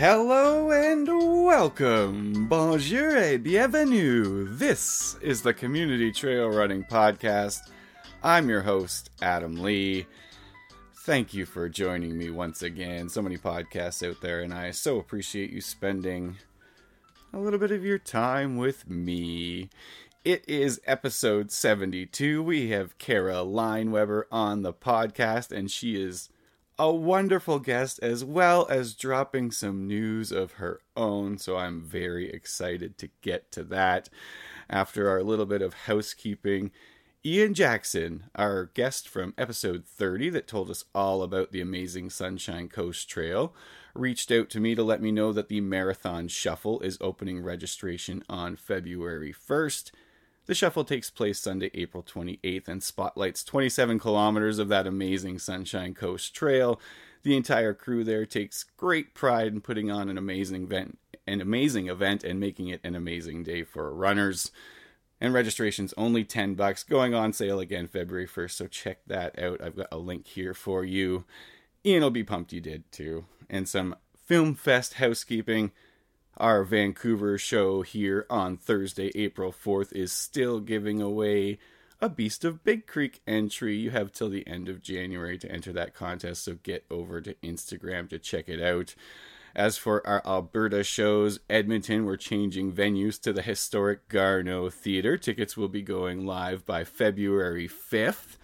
Hello and welcome. Bonjour et bienvenue. This is the Community Trail Running Podcast. I'm your host, Adam Lee. Thank you for joining me once again. So many podcasts out there, and I so appreciate you spending a little bit of your time with me. It is episode 72. We have Kara Leinweber on the podcast, and she is a wonderful guest as well as dropping some news of her own. So I'm very excited to get to that. After our little bit of housekeeping, Ian Jackson, our guest from episode 30 that told us all about the amazing Sunshine Coast Trail, reached out to me to let me know that the Marathon Shuffle is opening registration on February 1st. The shuffle takes place Sunday, April 28th, and spotlights 27 kilometers of that amazing Sunshine Coast Trail. The entire crew there takes great pride in putting on an amazing event, an amazing event, and making it an amazing day for runners. And registration's only 10 bucks, going on sale again February 1st. So check that out. I've got a link here for you. Ian will be pumped you did too. And some Film Fest housekeeping. Our Vancouver show here on Thursday, April 4th, is still giving away a Beast of Big Creek entry. You have till the end of January to enter that contest, so get over to Instagram to check it out. As for our Alberta shows, Edmonton, we're changing venues to the historic Garneau Theatre. Tickets will be going live by February 5th.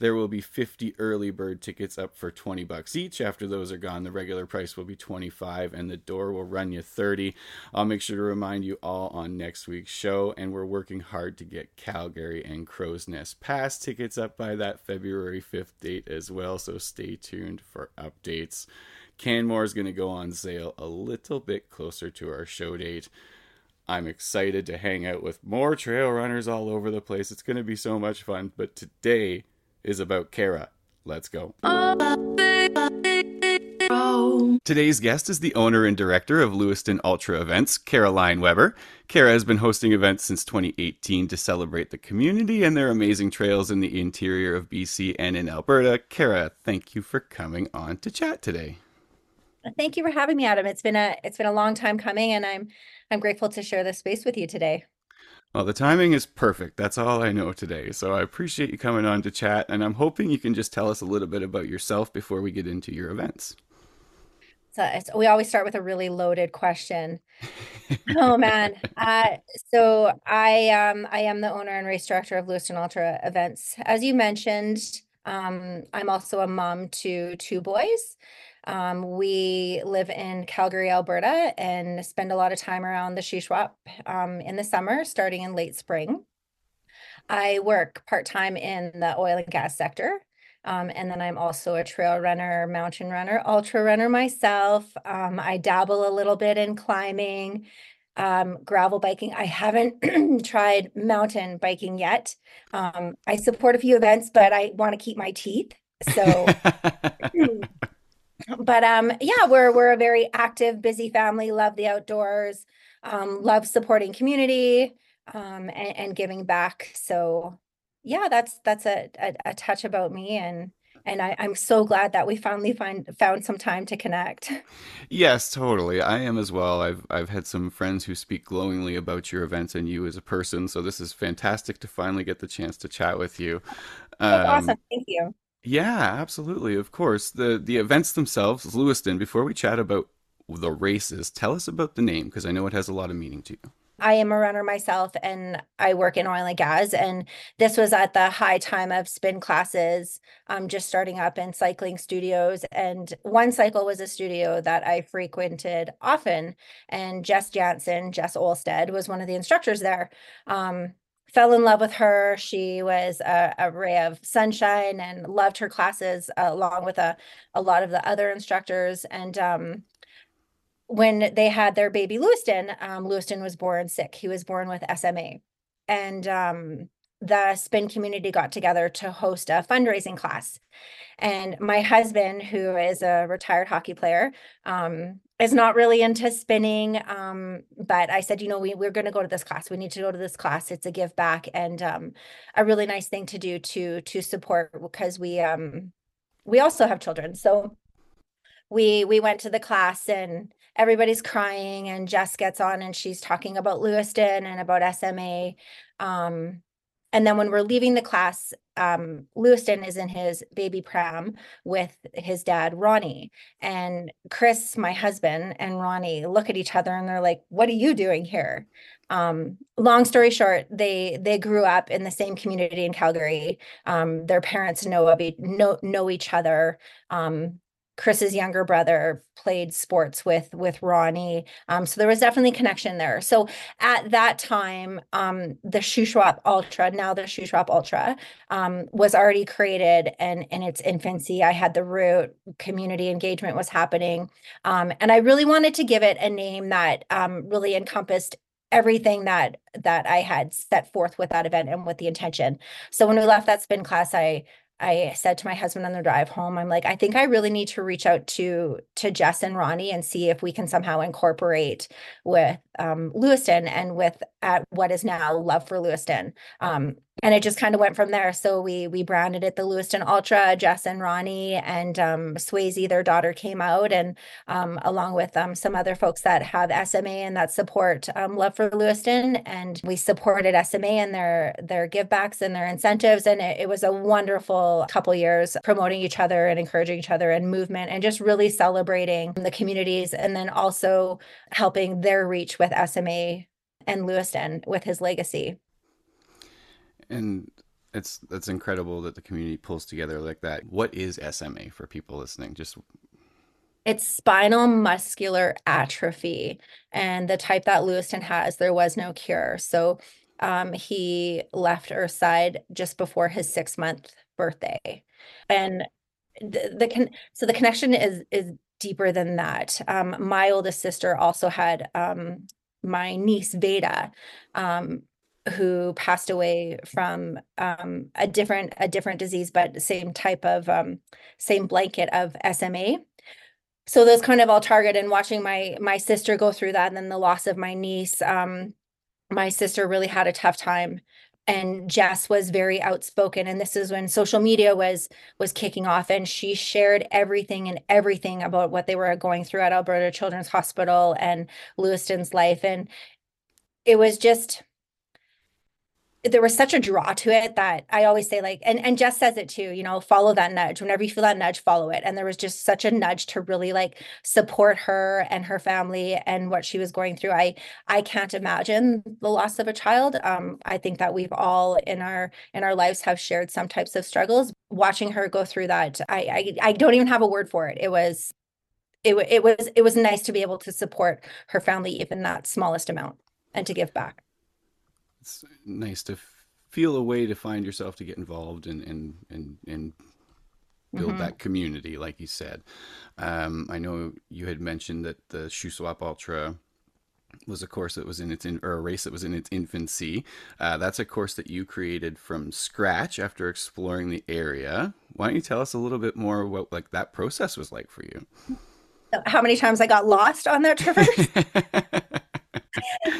There will be 50 early bird tickets up for 20 bucks each. After those are gone, the regular price will be 25 and the door will run you 30. I'll make sure to remind you all on next week's show and we're working hard to get Calgary and Crowsnest Pass tickets up by that February 5th date as well, so stay tuned for updates. Canmore is going to go on sale a little bit closer to our show date. I'm excited to hang out with more trail runners all over the place. It's going to be so much fun. But today is about Kara. Let's go. Today's guest is the owner and director of Lewiston Ultra Events, Kara Leinweber. Kara has been hosting events since 2018 to celebrate the community and their amazing trails in the interior of BC and in Alberta. Kara, thank you for coming on to chat today. Thank you for having me, Adam. It's been a it's been a long time coming, and I'm I'm grateful to share this space with you today. Well, the timing is perfect. That's all I know today. So I appreciate you coming on to chat, and I'm hoping you can just tell us a little bit about yourself before we get into your events. So we always start with a really loaded question. oh man. Uh, so I um I am the owner and race director of Lewiston Ultra Events. As you mentioned, um, I'm also a mom to two boys. Um, we live in Calgary, Alberta, and spend a lot of time around the Shuswap um, in the summer, starting in late spring. I work part time in the oil and gas sector. Um, and then I'm also a trail runner, mountain runner, ultra runner myself. Um, I dabble a little bit in climbing, um, gravel biking. I haven't tried mountain biking yet. Um, I support a few events, but I want to keep my teeth. So but um yeah we're we're a very active busy family love the outdoors um love supporting community um and, and giving back so yeah that's that's a, a, a touch about me and and I, I'm so glad that we finally find found some time to connect. Yes, totally. I am as well. I've I've had some friends who speak glowingly about your events and you as a person. So this is fantastic to finally get the chance to chat with you. Um, awesome. Thank you. Yeah, absolutely. Of course. The the events themselves, Lewiston, before we chat about the races, tell us about the name because I know it has a lot of meaning to you. I am a runner myself and I work in oil and gas. And this was at the high time of spin classes, um, just starting up in cycling studios. And one cycle was a studio that I frequented often. And Jess Jansen, Jess Olstead, was one of the instructors there. Um, fell in love with her. She was a, a, ray of sunshine and loved her classes uh, along with a, a lot of the other instructors. And um, when they had their baby Lewiston, um, Lewiston was born sick. He was born with SMA. And um, the spin community got together to host a fundraising class. And my husband, who is a retired hockey player, um, is not really into spinning. Um, but I said, you know, we, we're going to go to this class. We need to go to this class. It's a give back and um, a really nice thing to do to to support because we um, we also have children. So we we went to the class and everybody's crying and Jess gets on and she's talking about Lewiston and about SMA. Um, and then when we're leaving the class, um, Lewiston is in his baby pram with his dad, Ronnie. And Chris, my husband, and Ronnie look at each other and they're like, What are you doing here? Um, long story short, they they grew up in the same community in Calgary. Um, their parents know of know know each other. Um, Chris's younger brother played sports with with Ronnie. Um, so there was definitely connection there. So at that time, um, the Shuswap Ultra, now the Shuswap Ultra, um, was already created and in its infancy. I had the root, community engagement was happening. Um, and I really wanted to give it a name that um, really encompassed everything that that I had set forth with that event and with the intention. So when we left that spin class, I I said to my husband on the drive home, I'm like, I think I really need to reach out to to Jess and Ronnie and see if we can somehow incorporate with um, Lewiston and with at what is now Love for Lewiston. Um, and it just kind of went from there. So we we branded it the Lewiston Ultra. Jess and Ronnie and um, Swayze, their daughter, came out, and um, along with um, some other folks that have SMA and that support um, Love for Lewiston, and we supported SMA and their their givebacks and their incentives, and it, it was a wonderful couple years promoting each other and encouraging each other and movement, and just really celebrating the communities, and then also helping their reach with SMA and Lewiston with his legacy and it's that's incredible that the community pulls together like that. What is SMA for people listening? Just it's spinal muscular atrophy and the type that Lewiston has, there was no cure. So um, he left Earthside just before his six month birthday. And the, the con- so the connection is is deeper than that. Um, my oldest sister also had um, my niece Veda. Um, who passed away from um, a different a different disease, but same type of um, same blanket of SMA. So those kind of all target and watching my my sister go through that, and then the loss of my niece. Um, my sister really had a tough time and Jess was very outspoken and this is when social media was was kicking off and she shared everything and everything about what they were going through at Alberta Children's Hospital and Lewiston's life and it was just there was such a draw to it that I always say like and and Jess says it too, you know, follow that nudge. Whenever you feel that nudge, follow it. And there was just such a nudge to really like support her and her family and what she was going through. I I can't imagine the loss of a child. Um I think that we've all in our in our lives have shared some types of struggles. Watching her go through that, I I, I don't even have a word for it. It was it, it was it was nice to be able to support her family even that smallest amount and to give back it's nice to feel a way to find yourself to get involved and and and and build mm-hmm. that community, like you said. Um, I know you had mentioned that the Shuswap Ultra was a course that was in its in, or a race that was in its infancy. Uh, that's a course that you created from scratch after exploring the area. Why don't you tell us a little bit more what like that process was like for you? How many times I got lost on that traverse?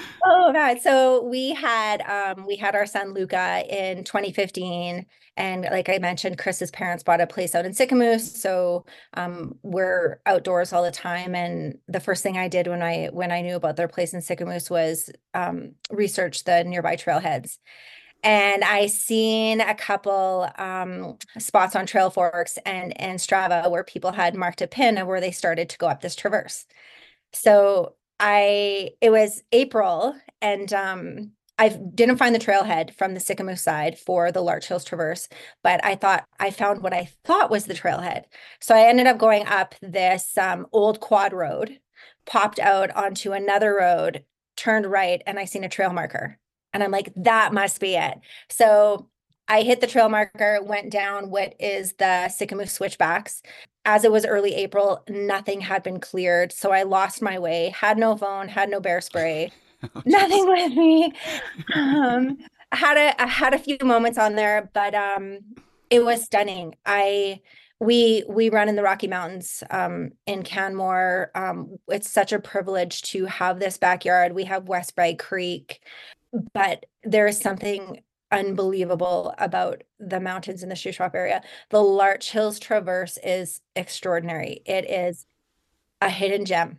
oh god so we had um we had our son luca in 2015 and like i mentioned chris's parents bought a place out in sicamous so um we're outdoors all the time and the first thing i did when i when i knew about their place in sicamous was um research the nearby trailheads and I seen a couple um, spots on Trail Forks and and Strava where people had marked a pin of where they started to go up this traverse. So I it was April and um I didn't find the trailhead from the Sicamous side for the Larch Hills Traverse, but I thought I found what I thought was the trailhead. So I ended up going up this um, old quad road, popped out onto another road, turned right, and I seen a trail marker. And I'm like, that must be it. So I hit the trail marker, went down what is the Sicamous switchbacks. As it was early April, nothing had been cleared. So I lost my way, had no phone, had no bear spray, oh, nothing with me. Um, had a I had a few moments on there, but um, it was stunning. I we we run in the Rocky Mountains um, in Canmore. Um, it's such a privilege to have this backyard. We have West Bragg Creek, but there is something unbelievable about the mountains in the Shuswap area. The Larch Hills Traverse is extraordinary. It is a hidden gem.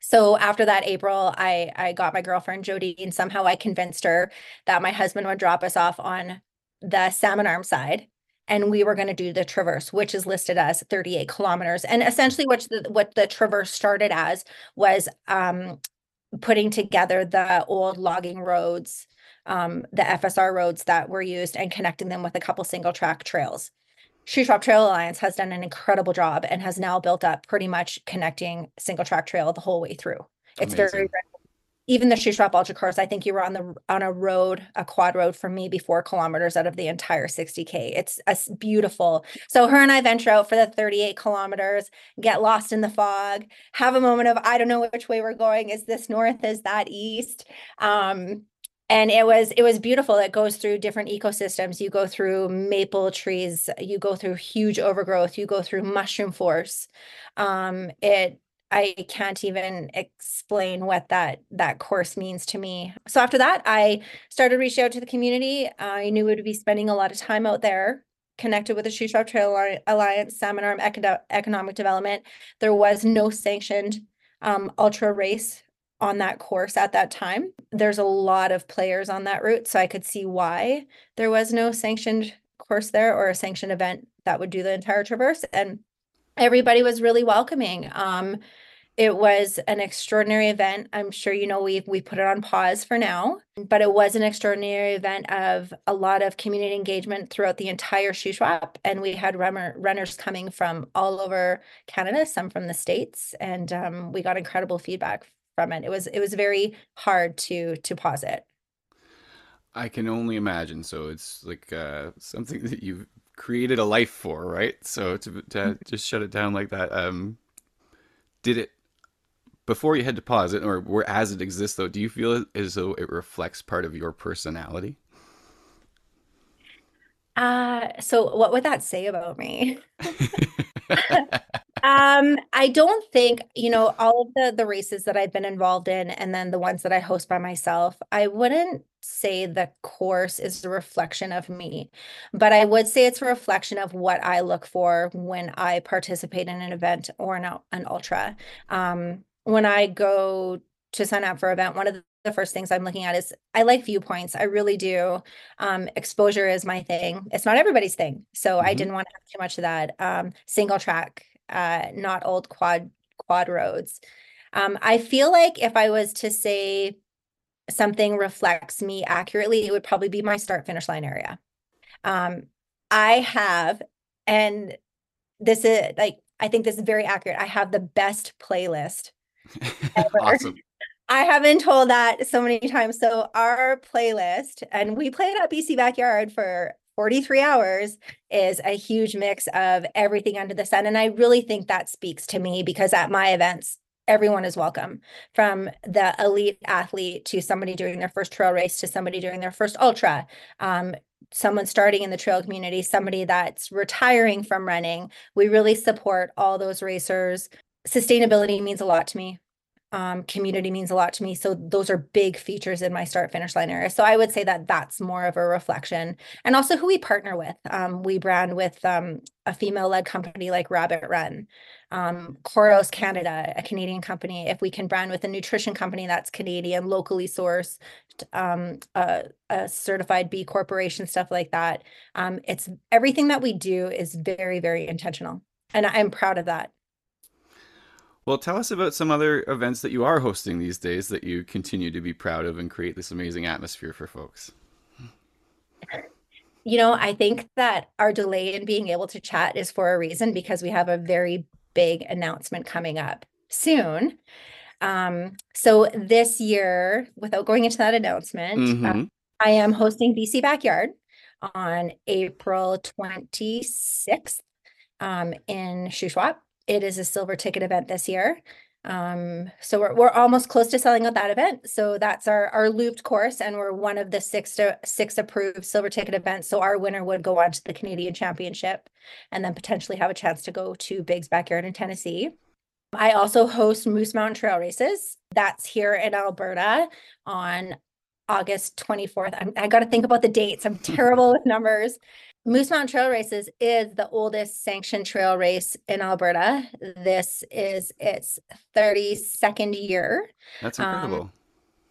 So after that April, I I got my girlfriend Jody and somehow I convinced her that my husband would drop us off on the salmon arm side and we were going to do the traverse which is listed as 38 kilometers and essentially what the what the traverse started as was um putting together the old logging roads um the FSR roads that were used and connecting them with a couple single track trails Shuswap Trail Alliance has done an incredible job and has now built up pretty much connecting single track trail the whole way through. It's Amazing. very even the Shuswap Ultra course, I think you were on the on a road, a quad road for maybe four kilometers out of the entire 60k. It's a beautiful. So her and I venture out for the 38 kilometers, get lost in the fog, have a moment of I don't know which way we're going. Is this north? Is that east? Um, and it was it was beautiful. It goes through different ecosystems. You go through maple trees. You go through huge overgrowth. You go through mushroom force. Um it i can't even explain what that that course means to me. So after that i started reaching out to the community. I knew would be spending a lot of time out there connected with the Shuswap Trail Alliance, Salmon Arm Economic Development. There was no sanctioned um, ultra race on that course at that time. There's a lot of players on that route, so I could see why there was no sanctioned course there or a sanctioned event that would do the entire traverse. And everybody was really welcoming. Um, it was an extraordinary event. I'm sure you know we we put it on pause for now, but it was an extraordinary event of a lot of community engagement throughout the entire Shuswap, and we had runner, runners coming from all over Canada, some from the states, and um, we got incredible feedback from it. It was it was very hard to to pause it. I can only imagine. So it's like uh, something that you've created a life for, right? So to, to mm-hmm. just shut it down like that. Um, did it before you had to pause it, or where as it exists though? Do you feel as though it reflects part of your personality? Uh, so what would that say about me? Um, I don't think, you know, all of the the races that I've been involved in and then the ones that I host by myself, I wouldn't say the course is a reflection of me, but I would say it's a reflection of what I look for when I participate in an event or an, an ultra. Um, when I go to sign up for an event, one of the first things I'm looking at is I like viewpoints. I really do. Um, exposure is my thing. It's not everybody's thing. So mm-hmm. I didn't want to have too much of that. Um, single track uh, not old quad quad roads. Um, I feel like if I was to say something reflects me accurately, it would probably be my start finish line area. Um, I have, and this is like I think this is very accurate. I have the best playlist. awesome. I have been told that so many times. So our playlist, and we played at BC Backyard for 43 hours is a huge mix of everything under the sun. And I really think that speaks to me because at my events, everyone is welcome from the elite athlete to somebody doing their first trail race to somebody doing their first ultra. Um, someone starting in the trail community, somebody that's retiring from running. We really support all those racers. Sustainability means a lot to me um, community means a lot to me. So those are big features in my start finish line area. So I would say that that's more of a reflection, and also who we partner with. Um, we brand with um, a female led company like Rabbit Run, um, Coros Canada, a Canadian company. If we can brand with a nutrition company that's Canadian, locally sourced, um, a, a, certified B corporation, stuff like that. Um, it's everything that we do is very, very intentional, and I'm proud of that. Well, tell us about some other events that you are hosting these days that you continue to be proud of and create this amazing atmosphere for folks. You know, I think that our delay in being able to chat is for a reason because we have a very big announcement coming up soon. Um, so this year, without going into that announcement, mm-hmm. uh, I am hosting BC Backyard on April 26th um, in Shuswap it is a silver ticket event this year. Um, so we're, we're almost close to selling out that event. So that's our, our looped course and we're one of the six to six approved silver ticket events. So our winner would go on to the Canadian championship and then potentially have a chance to go to Big's backyard in Tennessee. I also host Moose Mountain Trail Races. That's here in Alberta on August 24th. I'm, I got to think about the dates. I'm terrible with numbers. Moose Mountain Trail Races is the oldest sanctioned trail race in Alberta. This is its 32nd year. That's incredible. Um,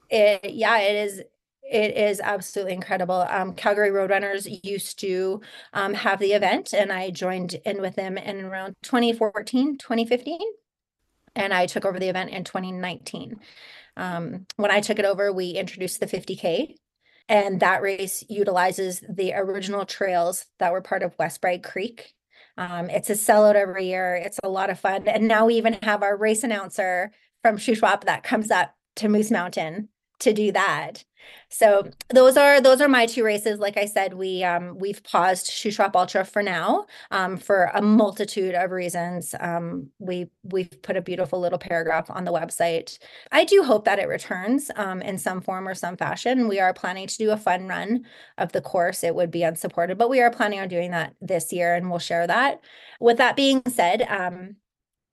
it, yeah, it is. It is absolutely incredible. Um, Calgary Roadrunners used to um, have the event, and I joined in with them in around 2014, 2015. And I took over the event in 2019. Um, when I took it over, we introduced the 50K, and that race utilizes the original trails that were part of West Bragg Creek. Um, it's a sellout every year. It's a lot of fun. And now we even have our race announcer from Shuswap that comes up to Moose Mountain to do that. So those are those are my two races. Like I said, we um we've paused Shuswap Ultra for now um for a multitude of reasons. Um we we've put a beautiful little paragraph on the website. I do hope that it returns um in some form or some fashion. We are planning to do a fun run of the course. It would be unsupported, but we are planning on doing that this year and we'll share that. With that being said, um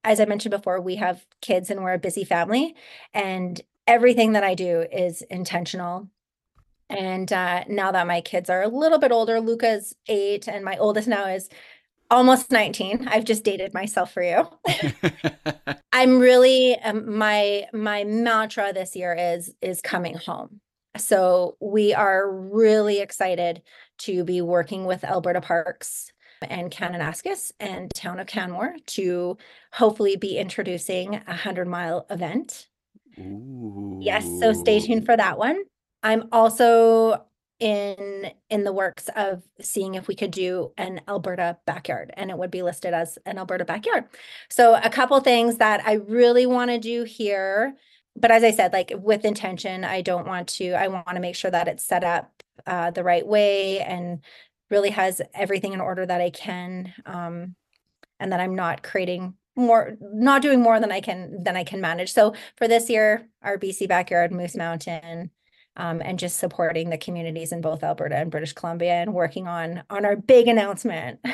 as I mentioned before, we have kids and we're a busy family and everything that I do is intentional. And uh, now that my kids are a little bit older, Luca's eight, and my oldest now is almost 19 i've just dated myself for you. I'm really um, my my mantra this year is is coming home. So we are really excited to be working with alberta parks and kananaskis and town of canmore to hopefully be introducing a 100 mile event Yes, so stay tuned for that one. I'm also in in the works of seeing if we could do an Alberta backyard and it would be listed as an Alberta backyard. So a couple things that I really want to do here, but as I said like with intention, I don't want to I want to make sure that it's set up uh, the right way and really has everything in order that I can um, and that I'm not creating more not doing more than I can than I can manage. So for this year, our BC backyard Moose Mountain um, and just supporting the communities in both Alberta and British Columbia and working on on our big announcement.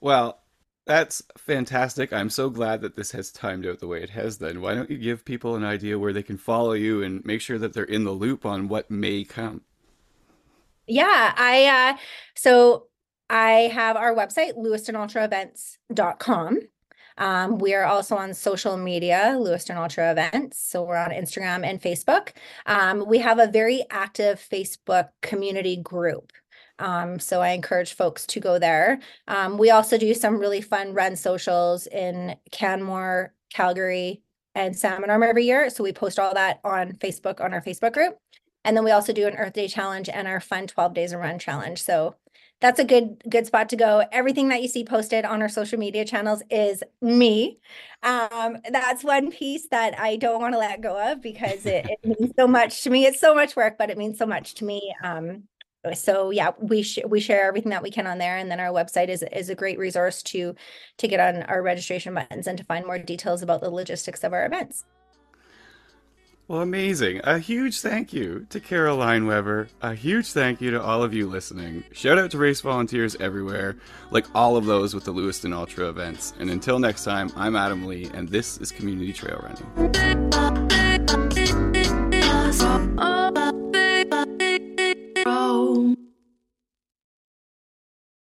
Well, that's fantastic. I'm so glad that this has timed out the way it has then. Why don't you give people an idea where they can follow you and make sure that they're in the loop on what may come? Yeah, I uh so I have our website, lewistonultraevents.com. Um, we are also on social media, Lewiston Ultra Events. So we're on Instagram and Facebook. Um, we have a very active Facebook community group. Um, so I encourage folks to go there. Um, we also do some really fun run socials in Canmore, Calgary, and Salmon Arm every year. So we post all that on Facebook on our Facebook group. And then we also do an Earth Day challenge and our fun 12 days of run challenge. So that's a good good spot to go. Everything that you see posted on our social media channels is me. Um, that's one piece that I don't want to let go of because it, it means so much to me. It's so much work, but it means so much to me. Um, so yeah, we sh- we share everything that we can on there, and then our website is is a great resource to to get on our registration buttons and to find more details about the logistics of our events. Well, amazing. A huge thank you to Kara Leinweber. A huge thank you to all of you listening. Shout out to race volunteers everywhere, like all of those with the Lewiston Ultra events. And until next time, I'm Adam Lee, and this is Community Trail Running.